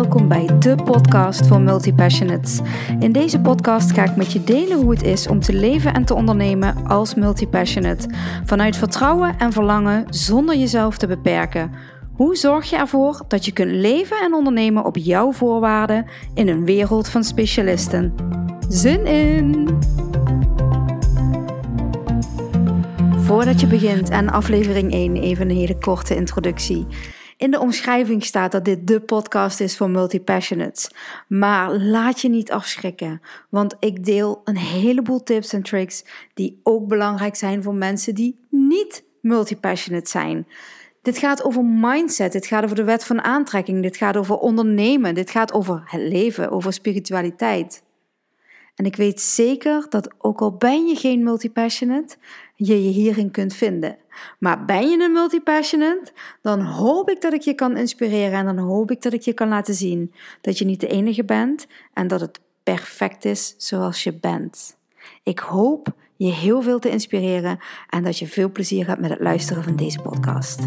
welkom bij de podcast voor multipassionates. In deze podcast ga ik met je delen hoe het is om te leven en te ondernemen als multipassionate. Vanuit vertrouwen en verlangen zonder jezelf te beperken. Hoe zorg je ervoor dat je kunt leven en ondernemen op jouw voorwaarden in een wereld van specialisten? Zin in! Voordat je begint aan aflevering 1 even een hele korte introductie. In de omschrijving staat dat dit de podcast is voor multipassionates. Maar laat je niet afschrikken, want ik deel een heleboel tips en tricks die ook belangrijk zijn voor mensen die niet multipassionate zijn. Dit gaat over mindset, dit gaat over de wet van aantrekking, dit gaat over ondernemen, dit gaat over het leven, over spiritualiteit. En ik weet zeker dat ook al ben je geen multipassionate, je je hierin kunt vinden. Maar ben je een multipassionate, dan hoop ik dat ik je kan inspireren en dan hoop ik dat ik je kan laten zien dat je niet de enige bent en dat het perfect is zoals je bent. Ik hoop je heel veel te inspireren en dat je veel plezier hebt met het luisteren van deze podcast.